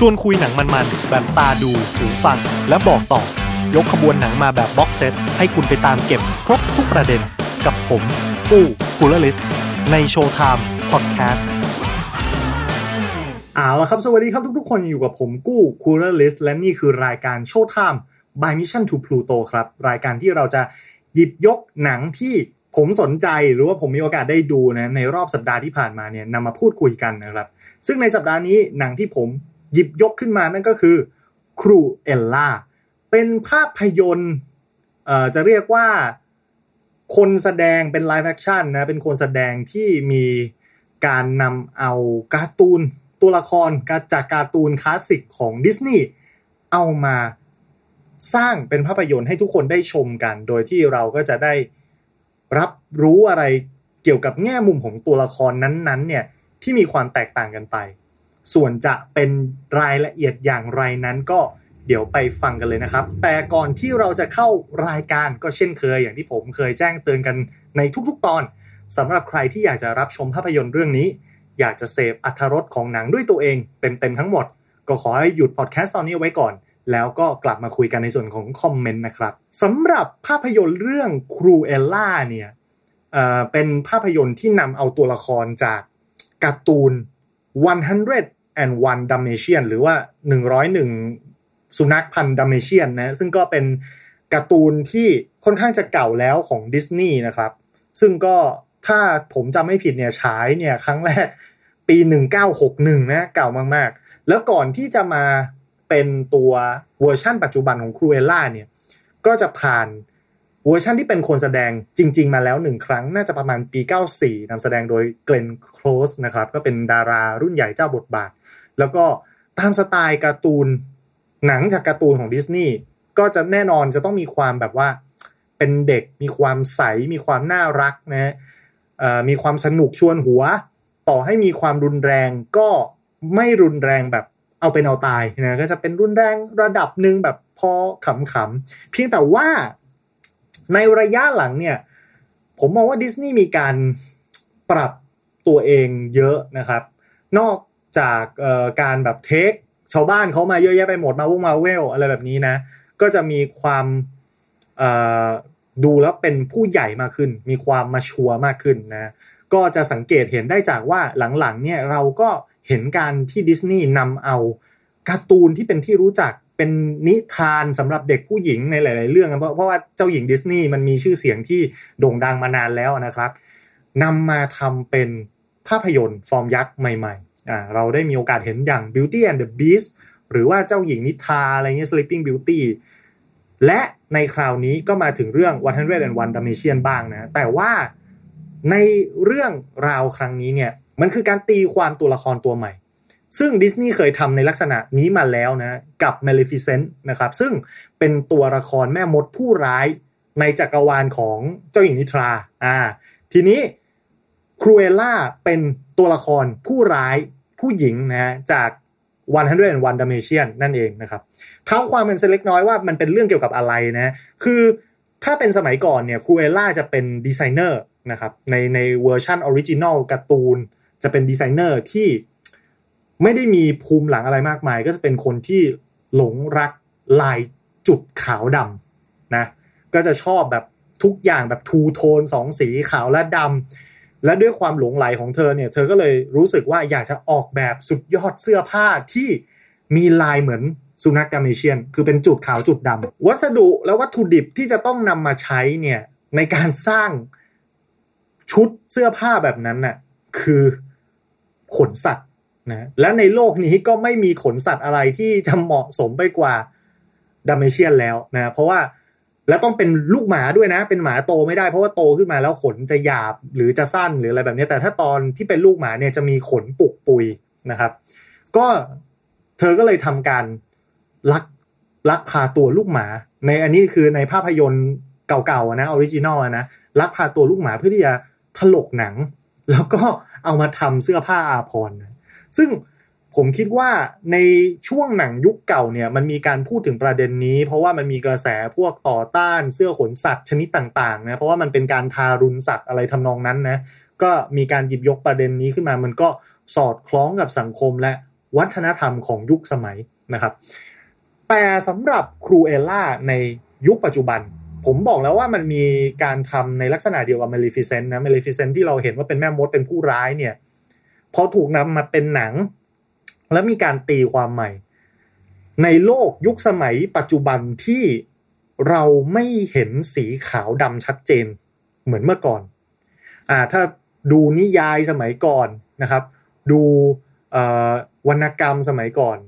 ชวนคุยหนังมันๆ แบบตาดูหูฟัง และบอกต่อ ยกขบวนหนังมาแบบ box set ให้คุณไปตามเก็บครบทุกประเด็นกับผมปู้คูลลิสใน Showtime Podcast เอาละครับ สวัสดีครับทุกๆ คนอยู่กับผมกู้ Coolerist และนี่คือรายการ Showtime by Mission to Pluto ครับ รายการที่เราจะหยิบยกหนังที่ผมสนใจหรือว่าผมมีโอกาสได้ดูนะในรอบสัปดาห์ที่ผ่านมาเนี่ยนำมาพูดคุยกันนะครับ ซึ่งในสัปดาห์นี้หนังที่ผม หยิบยกขึ้นมานั่นก็คือ Cruella เป็นภาพยนตร์จะเรียกว่าคนแสดงเป็น live action นะเป็นคนแสดงที่มีการนำเอาการ์ตูนตัวละครจากการ์ตูนคลาสสิกของดิสนีย์เอามาสร้างเป็นภาพยนตร์ให้ทุกคนได้ชมกัน โดยที่เราก็จะได้รับรู้อะไรเกี่ยวกับแง่มุมของตัวละครนั้นๆเนี่ยที่มีความแตกต่างกันไป ส่วนจะเป็นรายละเอียดอย่างไรนั้นก็เดี๋ยวไปฟังกันเลยนะครับ แต่ก่อนที่เราจะเข้ารายการก็เช่นเคย อย่างที่ผมเคยแจ้งเตือนกันในทุกๆตอนสำหรับใครที่อยากจะรับชมภาพยนตร์เรื่องนี้ อยากจะเสพอัธรสของหนังด้วยตัวเองเต็มๆทั้งหมด ก็ขอให้หยุดพอดแคสต์ตอนนี้ไว้ก่อน แล้วก็กลับมาคุยกันในส่วนของคอมเมนต์นะครับสำหรับภาพยนตร์เรื่องครูเอลล่าเนี่ยเเป็นภาพยนตร์ที่นำเอาตัวละครจากการ์ตูน 101 Dalmatian หรือว่า 101 สุนัขพันธุ์ดัมเมเชียนนะซึ่งก็เป็นการ์ตูนที่ค่อนข้างจะเก่าแล้วของดิสนีย์นะครับ ซึ่งก็ถ้าผมจำไม่ผิดเนี่ยฉายเนี่ยครั้งแรกปี 1961 นะเก่ามากๆ แล้วก่อนที่จะมาเป็นตัวเวอร์ชั่นปัจจุบันของ Cruella เนี่ยก็จะผ่านเวอร์ชันที่เป็นคนแสดงจริง ๆ มาแล้วหนึ่งครั้งน่าจะประมาณปี 94นำแสดงโดยเกลนโคลสนะครับ ก็เป็นดารารุ่นใหญ่เจ้าบทบาท แล้วก็ตามสไตล์การ์ตูนหนังจากการ์ตูนของดิสนีย์ก็จะแน่นอนจะต้องมีความแบบว่าเป็นเด็กมีความใสมีความน่ารักนะฮะมีความสนุกชวนหัว ต่อให้มีความรุนแรงก็ไม่รุนแรงแบบเอาเป็นเอาตายนะก็จะเป็นรุนแรงระดับหนึ่งแบบพอขำๆเพียงแต่ว่าในระยะหลังเนี่ยผมมองว่าดิสนีย์มีการปรับตัวเองเยอะนะครับ นอก จากการแบบเทคชาวบ้านเขามาเยอะแยะไปหมดมาวงมาเวลอะไรแบบนี้นะ ก็จะมีความดูแล้วเป็นผู้ใหญ่มากขึ้น มีความมาชัวร์มากขึ้นนะ ก็จะสังเกตเห็นได้จากว่าหลังๆเนี่ยเราก็เห็นการที่ดิสนีย์นำเอาการ์ตูนที่เป็นที่รู้จักเป็นนิทานสำหรับเด็กผู้หญิงในหลาย ๆ เรื่องเพราะเพราะว่าเจ้าหญิงดิสนีย์มันมีชื่อเสียงที่โด่งดังมานานแล้วนะครับนำมาทำเป็นภาพยนตร์ฟอร์มยักษ์ใหม่ๆ เราได้มีโอกาสเห็นอย่าง Beauty and the Beast หรือว่าเจ้าหญิงนิทาอะไรเงี้ย Sleeping Beauty และในคราวนี้ก็มาถึงเรื่อง 101 Dalmatian บ้างนะ แต่ว่าในเรื่องราวครั้งนี้เนี่ย มันคือการตีความตัวละครตัวใหม่ ซึ่งดิสนีย์เคยทำในลักษณะนี้มาแล้วนะกับ Maleficent นะครับ ซึ่งเป็นตัวละครแม่มดผู้ร้ายในจักรวาลของเจ้าหญิงนิทรา อ่า ทีนี้ครูเอล่าเป็นตัวละครผู้ร้าย ผู้หญิงนะฮะจาก101 Dalmatian นั่นเองนะครับเท้าความเป็นเล็กน้อยว่ามันเป็นเรื่องเกี่ยวกับอะไรนะคือถ้าเป็นสมัยก่อนเนี่ย Cruella จะเป็นดีไซเนอร์นะครับในใน version original การ์ตูนจะเป็นดีไซเนอร์ที่ไม่ได้มีภูมิหลังอะไรมากมาย ก็จะเป็นคนที่หลงรักลายจุดขาวดำนะก็จะชอบแบบทุกอย่างแบบ two-tone สองสีขาวและดำ และด้วยความหลงใหลของเธอเนี่ย เธอก็เลยรู้สึกว่าอยากจะออกแบบสุดยอดเสื้อผ้าที่มีลายเหมือนสุนัขดามเชียน คือเป็นจุดขาวจุดดำวัสดุและวัตถุดิบที่จะต้องนำมาใช้เนี่ยในการสร้างชุดเสื้อผ้าแบบนั้นน่ะคือขนสัตว์นะและในโลกนี้ก็ไม่มีขนสัตว์อะไรที่จะเหมาะสมไปกว่าดามเชียนแล้วนะเพราะว่า แล้วต้องเป็นลูกหมาด้วยนะ เป็นหมาโตไม่ได้เพราะว่าโตขึ้นมาแล้วขนจะหยาบหรือจะสั้นหรืออะไรแบบนี้ แต่ถ้าตอนที่เป็นลูกหมาเนี่ยจะมีขนปุกปุยนะครับ ก็เธอก็เลยทำการลักลักพาตัวลูกหมา ในอันนี้คือในภาพยนตร์เก่าๆนะ original นะลักพาตัวลูกหมาเพื่อที่จะถลกหนัง แล้วก็เอามาทำเสื้อผ้าอาภรณ์ซึ่ง ผมคิดว่าในช่วงหนังยุคเก่าเนี่ยมันมีการพูดถึงประเด็นนี้ เพราะว่ามันมีกระแสพวกต่อต้านเสื้อขนสัตว์ชนิดต่างๆนะเพราะว่ามันเป็นการทารุณสัตว์อะไรทำนองนั้นนะก็มีการหยิบยกประเด็นนี้ขึ้นมา มันก็สอดคล้องกับสังคมและวัฒนธรรมของยุคสมัยนะครับ แต่สำหรับครูเอล่าในยุคปัจจุบัน ผมบอกแล้วว่ามันมีการทำในลักษณะเดียวกับเมลิฟิเซนต์นะเมลิฟิเซนต์ที่เราเห็นว่าเป็นแม่มดเป็นผู้ร้ายเนี่ยพอถูกนำมาเป็นหนัง แล้วมีการตีความใหม่ ในโลกยุคสมัยปัจจุบันที่เราไม่เห็นสีขาวดำชัดเจนเหมือนเมื่อก่อน อ่าถ้าดูนิยายสมัยก่อนนะครับ ดูวรรณกรรมสมัยก่อน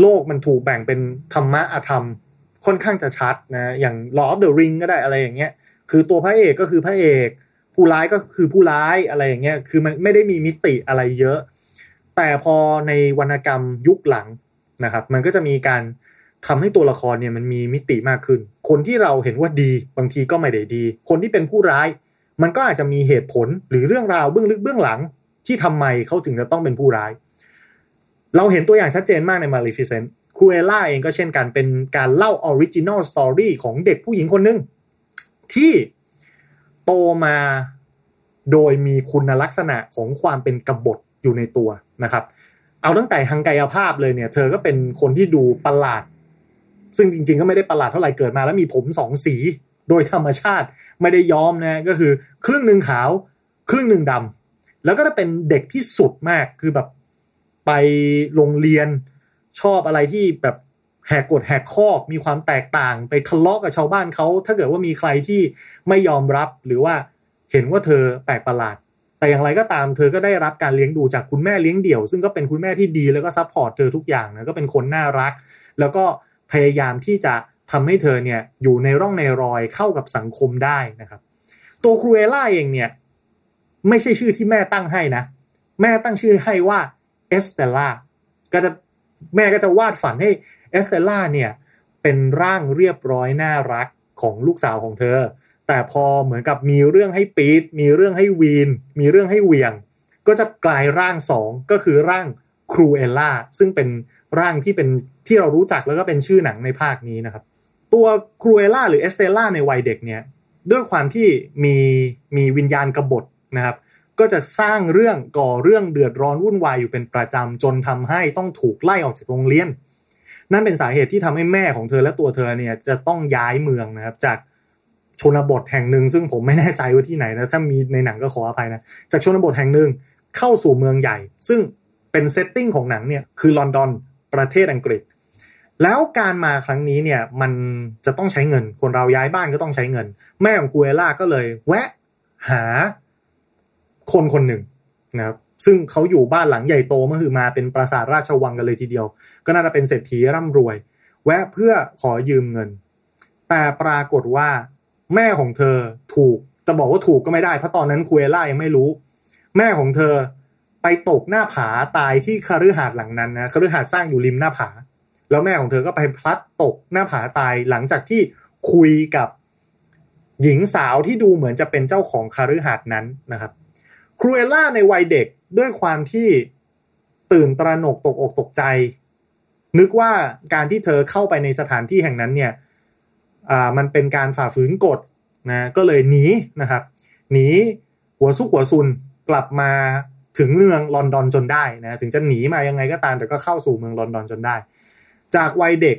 โลกมันถูกแบ่งเป็นธรรมะอธรรม ค่อนข้างจะชัดนะอย่าง Lord of the Ring ก็ได้อะไรอย่างเงี้ย คือตัวพระเอกก็คือพระเอก ผู้ร้ายก็คือผู้ร้ายอะไรอย่างเงี้ยคือมันไม่ได้มีมิติอะไรเยอะ แต่พอในวรรณกรรมยุคหลังนะครับ มันก็จะมีการทำให้ตัวละครเนี่ยมันมีมิติมากขึ้น คนที่เราเห็นว่าดีบางทีก็ไม่ได้ดี คนที่เป็นผู้ร้าย มันก็อาจจะมีเหตุผลหรือเรื่องราวเบื้องลึกเบื้องหลัง ที่ทำไมเขาถึงจะต้องเป็นผู้ร้าย เราเห็นตัวอย่างชัดเจนมากใน Maleficent ครูเอล่าเองก็เช่นกันเป็นการเล่า original story ของเด็กผู้หญิงคนหนึ่งที่โตมาโดยมีคุณลักษณะของความเป็นกบฏอยู่ในตัว นะครับเอาตั้งแต่ทางกายภาพเลยเนี่ย เธอก็เป็นคนที่ดูประหลาด ซึ่งจริง ๆ ก็ไม่ได้ประหลาดเท่าไหร่เกิดมา แล้วมีผมสองสีโดยธรรมชาติไม่ได้ย้อมนะก็คือ ครึ่งหนึ่งขาว ครึ่งหนึ่งดำแล้วก็จะเป็นเด็กที่สุดมากคือแบบไปโรงเรียนชอบอะไรที่แบบแหกกฎแหกข้อมีความแตกต่าง ไปทะเลาะกับชาวบ้านเขาถ้าเกิดว่ามีใครที่ไม่ยอมรับหรือว่าเห็นว่าเธอแปลกประหลาด แต่อย่างไรก็ตามเธอก็ได้รับการเลี้ยงดูจากคุณแม่เลี้ยงเดี่ยว ซึ่งก็เป็นคุณแม่ที่ดีแล้วก็ support เธอทุกอย่างนะก็เป็นคนน่ารัก แล้วก็พยายามที่จะทำให้เธอเนี่ยอยู่ในร่องในรอยเข้ากับสังคมได้นะครับ ตัวครูเอล่าเองเนี่ยไม่ใช่ชื่อที่แม่ตั้งให้นะ แม่ตั้งชื่อให้ว่าเอสเตล่าก็จะแม่ก็จะวาดฝันให้เอสเตล่าเนี่ยเป็นร่างเรียบร้อยน่ารักของลูกสาวของเธอ แต่พอเหมือนกับมีเรื่องให้ปีดมีเรื่องให้วีน มีเรื่องให้เวียง ก็จะกลายร่างสองก็คือร่างครูเอลล่าซึ่งเป็นร่างที่เป็นที่เรารู้จักแล้วก็เป็นชื่อหนังในภาคนี้นะครับ ตัวครูเอล่าหรือเอสเตล่าในวัยเด็กเนี่ยด้วยความที่มีมีวิญญาณกบฏนะครับ ก็จะสร้างเรื่องก่อเรื่องเดือดร้อนวุ่นวายอยู่เป็นประจำจนทำให้ต้องถูกไล่ออกจากโรงเรียน นั่นเป็นสาเหตุที่ทำให้แม่ของเธอและตัวเธอเนี่ยจะต้องย้ายเมืองนะครับจาก ชนบทแห่งหนึ่งซึ่งผมไม่แน่ใจว่าที่ไหนนะถ้ามีในหนังก็ขออภัยนะจากชนบทแห่งหนึ่งเข้าสู่เมืองใหญ่ ซึ่งเป็น setting ของหนังเนี่ยคือลอนดอนประเทศอังกฤษ แล้วการมาครั้งนี้เนี่ยมันจะต้องใช้เงิน คนเราย้ายบ้านก็ต้องใช้เงิน แม่ของครูเอล่าก็เลย แวะหาคนคนหนึ่งนะครับซึ่งเขาอยู่บ้านหลังใหญ่โตเมื่อคือมาเป็นปราสาทราชวังกันเลยทีเดียว ก็น่าจะเป็นเศรษฐีร่ำรวย แวะเพื่อขอยืมเงิน แต่ปรากฏว่า แม่ของเธอถูกจะบอกว่าถูกก็ไม่ได้เพราะตอนนั้นคุเอล่ายังไม่รู้ แม่ของเธอไปตกหน้าผาตายที่คฤหาสน์หลังนั้นนะคฤหาสน์สร้างอยู่ริมหน้าผา แล้วแม่ของเธอก็ไปพลัดตกหน้าผาตายหลังจากที่คุยกับหญิงสาวที่ดูเหมือนจะเป็นเจ้าของคฤหาสน์นั้นนะครับครูเอล่าในวัยเด็กด้วยความที่ตื่นตระหนกตกอกตกใจ นึกว่าการที่เธอเข้าไปในสถานที่แห่งนั้นเนี่ย อ่ามันเป็นการฝ่าฝืนกฎนะก็เลยหนีนะครับหนีหัวซุกหัวซุนกลับมาถึงเมืองลอนดอนจนได้นะถึงจะหนีมายังไงก็ตามแต่ก็เข้าสู่เมืองลอนดอนจนได้ จากวัยเด็ก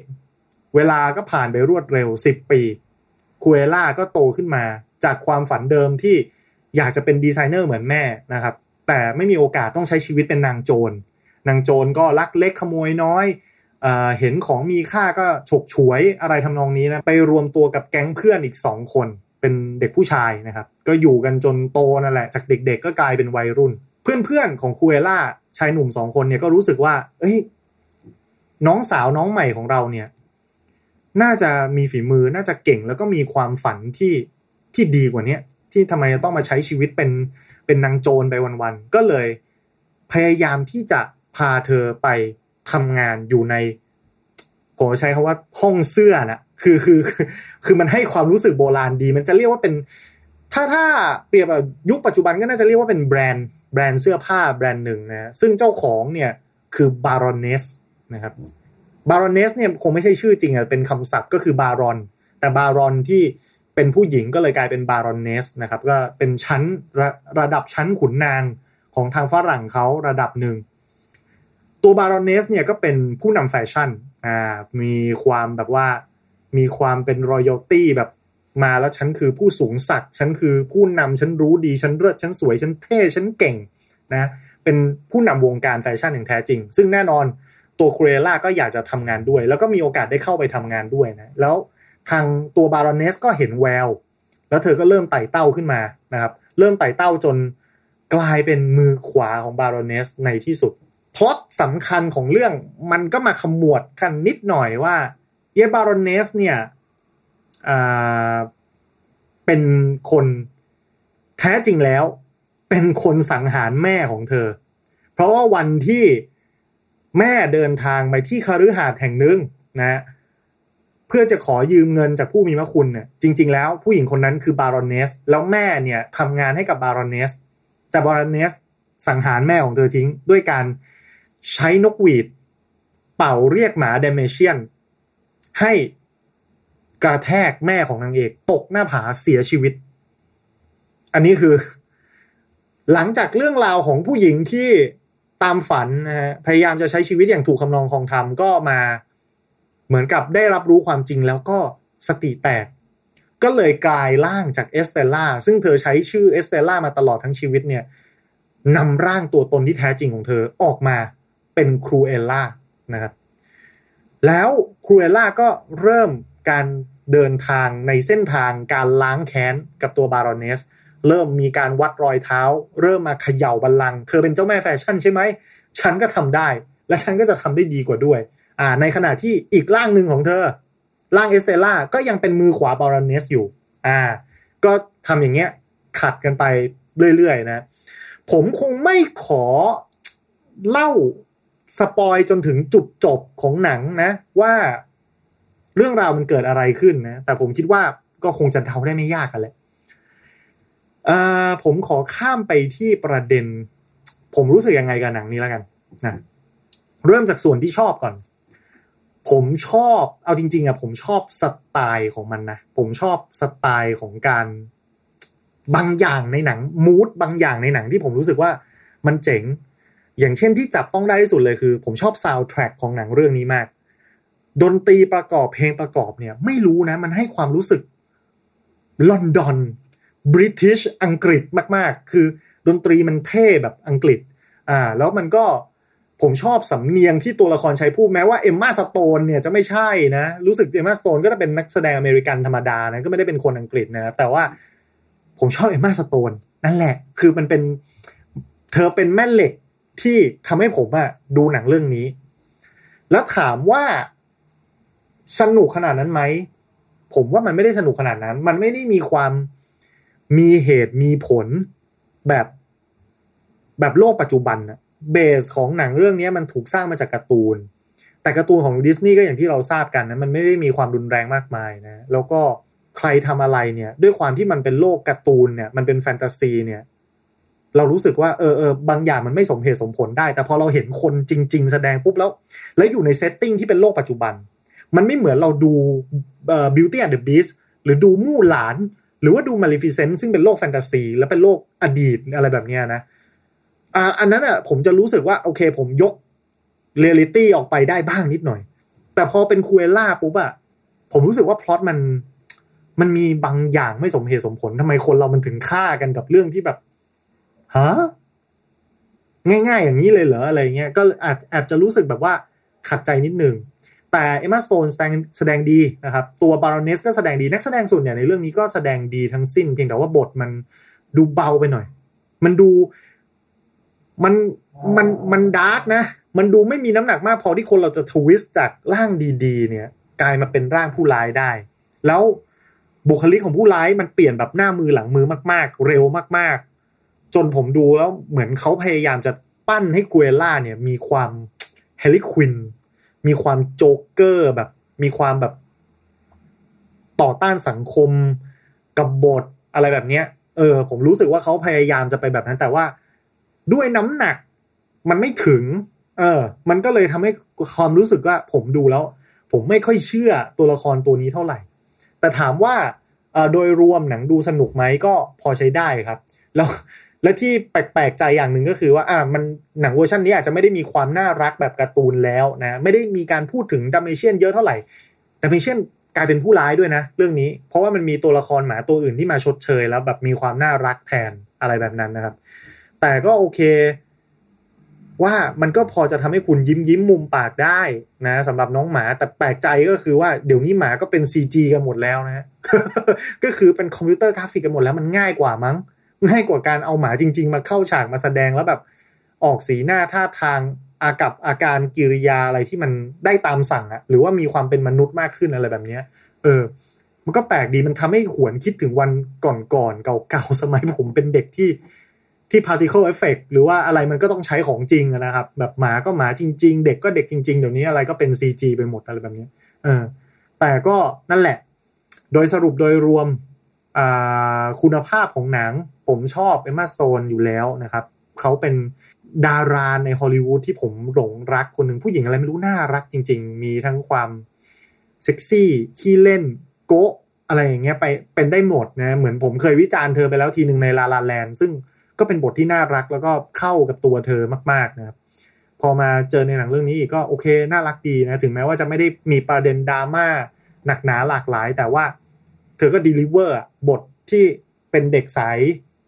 เวลาก็ผ่านไปรวดเร็ว 10 ปีคูเอล่าก็โตขึ้นมา จากความฝันเดิมที่อยากจะเป็นดีไซเนอร์เหมือนแม่นะครับแต่ไม่มีโอกาสต้องใช้ชีวิตเป็นนางโจรนางโจรก็ลักเล็กขโมยน้อย เห็นของมีค่าก็ฉกฉวยอะไรทำนองนี้นะไปรวมตัวกับแก๊งเพื่อนอีก 2 คน เป็นเด็กผู้ชายนะครับ ก็อยู่กันจนโตนั่นแหละ จากเด็กๆ ก็กลายเป็นวัยรุ่น เพื่อนๆของคูเอล่าชายหนุ่มสองคนเนี่ยก็รู้สึกว่า เอ้ย น้องสาวน้องใหม่ของเราเนี่ย น่าจะมีฝีมือน่าจะเก่งแล้วก็มีความฝันที่ที่ดีกว่านี้ที่ทำไมจะต้องมาใช้ชีวิตเป็นเป็นนางโจรไปวันๆก็เลย พยายามที่จะพาเธอไป ทำงานอยู่ใน ผมใช้คาว่าห้องเสื้อนะคือคือ คือมันให้ความรู้สึกโบราณดี มันจะเรียกว่าเป็น ถ้าถ้าเปรียบแบบยุคปัจจุบันก็น่าจะเรียกว่าเป็นแบรนด์แบรนด์เสื้อผ้าแบรนด์หนึ่งนะซึ่งเจ้าของเนี่ยคือบารอนเนสนะครับบารอนเนสเนี่ยคงไม่ใช่ชื่อจริงอะเป็นคำศัพท์ก็คือบารอน แต่บารอนที่เป็นผู้หญิงก็เลยกลายเป็นบารอนเนสนะครับก็เป็นชั้นระระดับชั้นขุนนางของทางฝรั่งเขาระดับหนึ่ง ตัวบารอนเนสเนี่ยก็เป็นผู้นำแฟชั่นอ่ามีความแบบว่ามีความเป็น royalty แบบมาแล้วฉันคือผู้สูงศักดิ์ฉันคือผู้นำฉันรู้ดีฉันเลิศฉันสวยฉันเท่ฉันเก่งนะเป็นผู้นำวงการแฟชั่นอย่างแท้จริง ซึ่งแน่นอนตัวครูเอล่าก็อยากจะทำงานด้วย แล้วก็มีโอกาสได้เข้าไปทำงานด้วยนะแล้วทางตัวบารอนเนสก็เห็นแวว แล้วเธอก็เริ่มไต่เต้าขึ้นมานะครับ เริ่มไต่เต้าจนกลายเป็นมือขวาของบารอนเนสในที่สุด พล็อตสำคัญของเรื่องมันก็มาขมวดกันนิดหน่อยว่าเยบารอนเนสเนี่ยเป็นคนแท้จริงแล้ว เป็นคนสังหารแม่ของเธอ เพราะว่าวันที่แม่เดินทางไปที่คาฤหาสน์แห่งหนึ่งนะเพื่อจะขอยืมเงินจากผู้มีพระคุณเนี่ยจริง ๆ แล้วผู้หญิงคนนั้นคือบารอนเนส แล้วแม่เนี่ยทำงานให้กับบารอนเนส แต่บารอนเนสสังหารแม่ของเธอทิ้งด้วยการ ใช้นกหวีด เป่าเรียกหมาเดเมเชียน ให้กระแทกแม่ของนางเอก ตกหน้าผาเสียชีวิต อันนี้คือ หลังจากเรื่องราวของผู้หญิงที่ตามฝันนะฮะพยายามจะใช้ชีวิตอย่างถูกคำนองคองธรรมก็มาเหมือนกับได้รับรู้ความจริงแล้วก็สติแตกก็เลยกลายร่างจากเอสเตล่าซึ่งเธอใช้ชื่อเอสเตล่ามาตลอดทั้งชีวิตเนี่ยนำร่างตัวตนที่แท้จริงของเธอออกมา เป็นครูเอลล่านะครับแล้วครูเอลล่าก็เริ่มการเดินทางในเส้นทางการล้างแค้นกับตัวบารอนเนส เริ่มมีการวัดรอยเท้า เริ่มมาเขย่าบัลลังก์เธอเป็นเจ้าแม่แฟชั่นใช่ไหม ฉันก็ทำได้ และฉันก็จะทำได้ดีกว่าด้วยอ่าในขณะที่อีกร่างหนึ่งของเธอ ร่างเอสเตล่าก็ยังเป็นมือขวาบารอนเนสอยู่อ่าก็ทำอย่างเงี้ยขัดกันไปเรื่อยๆนะ ผมคงไม่ขอเล่า สปอยจนถึงจุดจบของหนังนะ ว่าเรื่องราวมันเกิดอะไรขึ้นนะ แต่ผมคิดว่าก็คงจะเดาได้ไม่ยากกันแหละผมขอข้ามไปที่ประเด็น ผมรู้สึกยังไงกับหนังนี้แล้วกันนะเริ่มจากส่วนที่ชอบก่อน ผมชอบเอาจริง ๆอะผมชอบสไตล์ของมันนะผมชอบสไตล์ของการบางอย่างในหนัง mood บางอย่างในหนังที่ผมรู้สึกว่ามันเจ๋ง อย่างเช่นที่จับต้องได้ที่สุดเลยคือ ผมชอบซาวด์แทร็กของหนังเรื่องนี้มาก ดนตรีประกอบเพลงประกอบเนี่ย ไม่รู้นะ มันให้ความรู้สึกลอนดอน British อังกฤษมาก ๆ คือดนตรีมันเท่แบบอังกฤษ อ่า แล้วมันก็ผมชอบสำเนียงที่ตัวละครใช้พูดแม้ว่าเอมมาสโตนเนี่ยจะไม่ใช่นะ รู้สึกเอมมาสโตนก็จะเป็นนักแสดงอเมริกันธรรมดานะก็ไม่ได้เป็นคนอังกฤษนะแต่ว่าผมชอบเอมมาสโตนนั่นแหละ คือมันเป็น เธอเป็นแม่เหล็ก ที่ทำให้ผมอะดูหนังเรื่องนี้ แล้วถามว่าสนุกขนาดนั้นไหม ผมว่ามันไม่ได้สนุกขนาดนั้น มันไม่ได้มีความมีเหตุมีผลแบบแบบโลกปัจจุบันอะเบสของหนังเรื่องนี้มันถูกสร้างมาจากการ์ตูน แต่การ์ตูนของดิสนีย์ก็อย่างที่เราทราบกันนะมันไม่ได้มีความรุนแรงมากมายนะ แล้วก็ใครทำอะไรเนี่ย ด้วยความที่มันเป็นโลกการ์ตูนเนี่ย มันเป็นแฟนตาซีเนี่ย เรารู้สึกว่าเออเออบางอย่างมันไม่สมเหตุสมผลได้ แต่พอเราเห็นคนจริง ๆ แสดงปุ๊บแล้ว แล้วอยู่ใน setting ที่เป็นโลกปัจจุบัน มันไม่เหมือนเราดูเอ่อ Beauty and the Beast หรือดูมู่หลาน หรือว่าดู Maleficent ซึ่งเป็นโลกแฟนตาซี และเป็นโลกอดีตอะไรแบบนี้นะอ่าอันนั้นอะผมจะรู้สึกว่า โอเค ผมยกเรียลิตี้ออกไปได้บ้างนิดหน่อย แต่พอเป็นคูเอล่าปุ๊บอะผมรู้สึกว่าพล็อตมันมันมีบางอย่างไม่สมเหตุสมผลทำไมคนเรามันถึงฆ่ากันกับเรื่องที่แบบ ฮะง่าย ๆ อย่างนี้เลยเหรออะไรเงี้ยก็อาจแอบจะรู้สึกแบบว่าขัดใจนิดนึงแต่เอมมาสโตนแสดงแสดงดีนะครับ ตัวบารอนเนสก็แสดงดีนักแสดงส่วนใหญ่ในเรื่องนี้ก็แสดงดีทั้งสิ้น เพียงแต่ว่าบทมันดูเบาไปหน่อย มันดูมันมันมัน dark นะ มันดูไม่มีน้ำหนักมากพอที่คนเราจะ twist จากร่างดีๆ เนี่ยกลายมาเป็นร่างผู้ร้ายได้ แล้วบุคลิกของผู้ร้ายมันเปลี่ยนแบบหน้ามือหลังมือมาก ๆ เร็วมาก จนผมดูแล้วเหมือนเขาพยายามจะปั้นให้กูเอล่าเนี่ย มีความ Harley Quinn มีความโจ๊กเกอร์แบบ มีความแบบ ต่อต้านสังคมกับบทอะไรแบบเนี้ย เออ ผมรู้สึกว่าเขาพยายามจะไปแบบนั้น แต่ว่าด้วยน้ำหนัก มันไม่ถึง เออ มันก็เลยทำให้ความรู้สึกว่า ผมดูแล้ว ผมไม่ค่อยเชื่อตัวละครตัวนี้เท่าไหร่ แต่ถามว่าโดยรวมหนังดูสนุกไหมก็พอใช้ได้ครับ แล้ว และที่แปลกๆใจอย่างหนึ่งก็คือว่าอ่ามันหนังเวอร์ชันนี้อาจจะไม่ได้มีความน่ารักแบบการ์ตูนแล้วนะไม่ได้มีการพูดถึงดัมเมเชียนเยอะเท่าไหร่ดัลเมเชียนกลายเป็นผู้ร้ายด้วยนะ เรื่องนี้เพราะว่ามันมีตัวละครหมาตัวอื่นที่มาชดเชย แล้วแบบมีความน่ารักแทนอะไรแบบนั้นนะครับ แต่ก็โอเค ว่ามันก็พอจะทำให้คุณยิ้มยิ้มมุมปากได้นะสำหรับน้องหมาแต่แปลกใจก็คือว่าเดี๋ยวนี้หมาก็เป็น CG กันหมดแล้วนะก็คือเป็นคอมพิวเตอร์กราฟิกกันหมดแล้วมันง่ายกว่ามั้ง ง่ายกว่าการเอาหมาจริง ๆ มาเข้าฉากมาแสดงแล้วแบบ ออกสีหน้าท่าทางอากับอาการกิริยาอะไรที่มันได้ตามสั่งอะหรือว่ามีความเป็นมนุษย์มากขึ้นอะไรแบบเนี้ย เออ มันก็แปลกดีมันทำให้หวนคิดถึงวันก่อนๆเก่าๆสมัยผมเป็นเด็กที่ที่ particle effect หรือว่าอะไรมันก็ต้องใช้ของจริงนะครับ แบบหมาก็หมาจริง ๆ เด็กก็เด็กจริง ๆ เดี๋ยวนี้อะไรก็เป็น CG ไปหมดอะไรแบบนี้เออแต่ก็นั่นแหละ โดยสรุปโดยรวมคุณภาพของหนัง ผมชอบเอมมาสโตนอยู่แล้วนะครับเขาเป็นดาราในฮอลลีวูดที่ผมหลงรักคนหนึ่งผู้หญิงอะไรไม่รู้น่ารักจริง ๆ มีทั้งความเซ็กซี่ขี้เล่นโกะอะไรอย่างเงี้ยไปเป็นได้หมดนะเหมือนผมเคยวิจารณ์เธอไปแล้วทีหนึ่งในลาลาแลนซึ่งก็เป็นบทที่น่ารักแล้วก็เข้ากับตัวเธอมากๆนะครับพอมาเจอในหนังเรื่องนี้อีกก็โอเคน่ารักดีนะถึงแม้ว่าจะไม่ได้มีประเด็นดราม่าหนักหนาหลากหลาย แต่ว่าเธอก็ deliver บทที่เป็นเด็กใส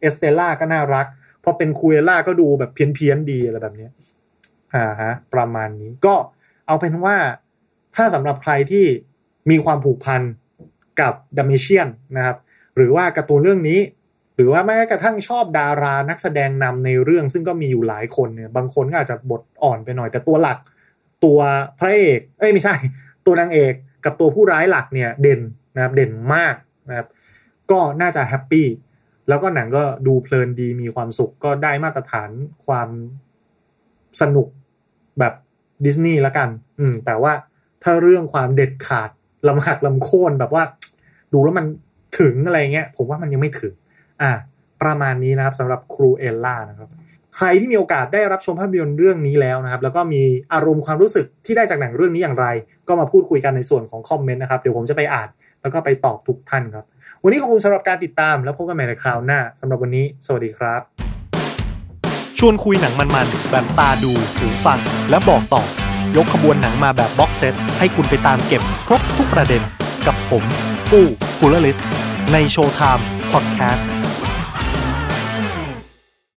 เอสเตล่าก็น่ารัก พอเป็นครูเอลล่าก็ดูแบบเพี้ยนๆดีอะไรแบบนี้อ่าฮะ ประมาณนี้ก็เอาเป็นว่าถ้าสำหรับใครที่มีความผูกพันกับดัลเมเชียนนะครับ หรือว่าการ์ตูนเรื่องนี้ หรือว่าแม้กระทั่งชอบดารานักแสดงนำในเรื่องซึ่งก็มีอยู่หลายคนเนี่ยบางคนก็อาจจะบทอ่อนไปหน่อย แต่ตัวหลัก ตัวพระเอกเอ้ยไม่ใช่ ตัวนางเอกกับตัวผู้ร้ายหลักเนี่ยเด่นนะครับเด่นมากนะครับก็น่าจะแฮปปี้ แล้วก็หนังก็ดูเพลินดีมีความสุขก็ได้มาตรฐานความสนุกแบบดิสนีย์ละกัน อืม แต่ว่าถ้าเรื่องความเด็ดขาดลำหักลำโค่นแบบว่า ดูแล้วมันถึงอะไรเงี้ย ผมว่ามันยังไม่ถึง อ่า ประมาณนี้นะครับสำหรับครูเอลล่านะครับ ใครที่มีโอกาสได้รับชมภาพยนตร์เรื่องนี้แล้วนะครับ แล้วก็มีอารมณ์ความรู้สึกที่ได้จากหนังเรื่องนี้อย่างไร ก็มาพูดคุยกันในส่วนของคอมเมนต์นะครับ เดี๋ยวผมจะไปอ่าน แล้วก็ไปตอบทุกท่านครับ วันนี้ขอบคุณสำหรับการติดตามแล้วพบกันใหม่ในคราวหน้าสำหรับวันนี้ สวัสดีครับ ชวนคุยหนังมันๆแบบตาดูหูฟังและบอกต่อ ยกขบวนหนังมาแบบ box set ให้คุณไปตามเก็บครบทุกประเด็นกับผมปู้กุลลิสในโชว์ไทม์พอดแคสต์